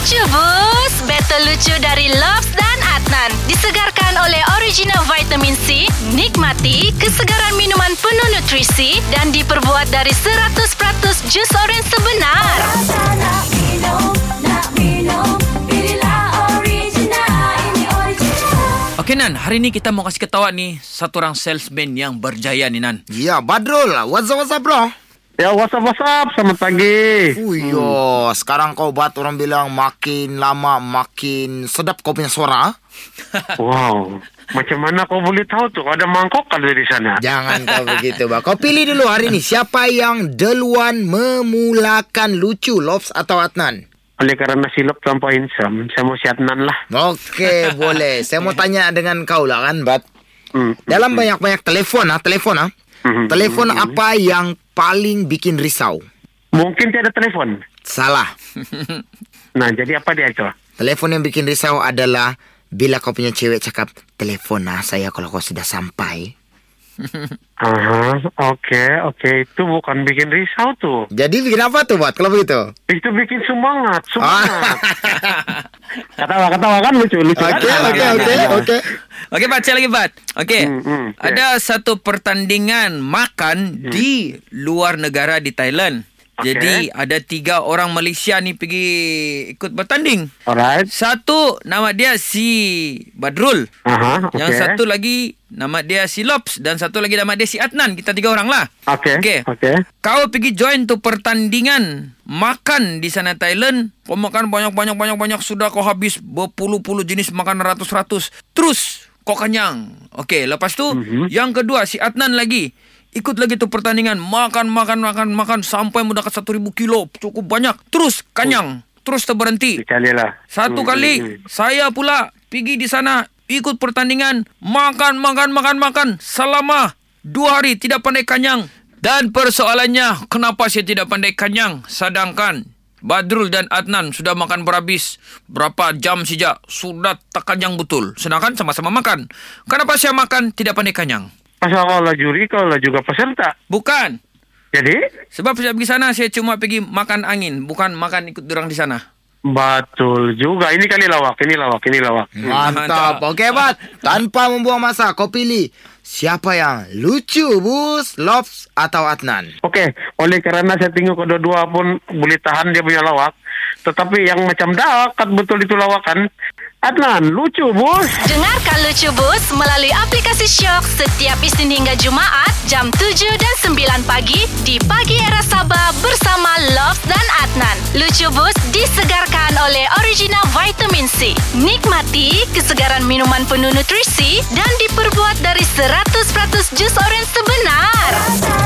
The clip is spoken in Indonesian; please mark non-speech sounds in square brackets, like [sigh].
lucu bus. Battle lucu dari Lobs dan Adnan. Disegarkan oleh original vitamin C. Nikmati kesegaran minuman penuh nutrisi dan diperbuat dari 100% jus orange sebenar. Rasa nak minum, nak minum Pilihlah original Ini original Okey Nan, hari ni kita mau kasih ketawa ni satu orang salesman yang berjaya ni Nan. Ya, Badrul. What's up, what's up, bro? Ya, what's up, what's up? Selamat pagi. Uyo, sekarang kau buat orang bilang makin lama makin sedap kau punya suara. [laughs] Wow. Macam mana kau boleh tahu tu? Ada mangkok kalau di sana. Jangan kau [laughs] begitu, bang. Kau pilih dulu hari ni siapa yang duluan memulakan lucu, Lobs atau Adnan? Oleh kerana silap terlampau handsome, saya mau siatnan lah. Okey, [laughs] boleh. Saya mau tanya dengan kau lah kan, Bat. Hmm. Dalam banyak-banyak telefon ah, telefon ah. Mhm. Telefon apa yang paling bikin risau? Mungkin tiada telefon. Salah. [laughs] Nah, jadi apa dia itu? Telefon yang bikin risau adalah bila kau punya cewek cakap, telefon lah saya kalau kau sudah sampai. [laughs] Aha, oke, oke. Itu bukan bikin risau tuh. Jadi bikin apa tuh, Bat, kalau begitu? Itu bikin semangat, Ah. semangat. [laughs] ketawa, ketawa kan lucu, lucu Okey, kan? okey, okey, okey. Okey Bat, saya lagi Bat. Okey. Hmm, hmm. Ada satu pertandingan makan di luar negara di Thailand. Okey. Jadi ada tiga orang Malaysia ni pergi ikut bertanding. Alright. Satu nama dia si Badrul. Aha, okey. Yang satu lagi nama dia si Lops dan satu lagi nama dia si Adnan. Kita tiga orang lah. Okey, Okey. okey. Kau pergi join tu pertandingan makan di sana Thailand. Kau makan banyak-banyak-banyak-banyak sudah kau habis berpuluh-puluh jenis makan ratus-ratus. Terus kau kenyang. Okey, lepas tu Mhm. yang kedua si Adnan lagi ikut lagi tu pertandingan makan makan makan makan sampai mendekat satu ribu kilo cukup banyak. Terus kenyang. Terus terberhenti. Lah. Satu Hmm, kali hmm, hmm. saya pula pergi di sana ikut pertandingan makan makan makan makan selama dua hari tidak pandai kenyang dan persoalannya kenapa saya tidak pandai kenyang sedangkan Badrul dan Adnan sudah makan berhabis. Berapa jam sejak? Sudah tak kenyang betul. Sedangkan sama-sama makan. Kenapa saya makan? Tidak pandai kenyang Pasal kau lah juri, kau lah juga peserta. bukan. Jadi, sebab saya pergi sana saya cuma pergi makan angin. Bukan makan ikut orang di sana. Betul juga. Ini kali lawak, ini lawak, ini lawak. Mantap. Okey, Bat. Tanpa membuang masa, kau pilih siapa yang lucu, Bus, Lobs atau Adnan? Okey, oleh kerana saya tengok kedua-dua pun boleh tahan dia punya lawak. Tetapi yang macam dakat betul itu lawakan. Adnan, lucu bos. Dengarkan Lucu Bus melalui aplikasi Shock setiap Isnin hingga Jumaat jam 7 dan 9 pagi di Pagi Era Sabah bersama Love dan Adnan. Lucu Bus disegarkan oleh C. Nikmati kesegaran minuman penuh nutrisi dan diperbuat dari 100% jus orange sebenar.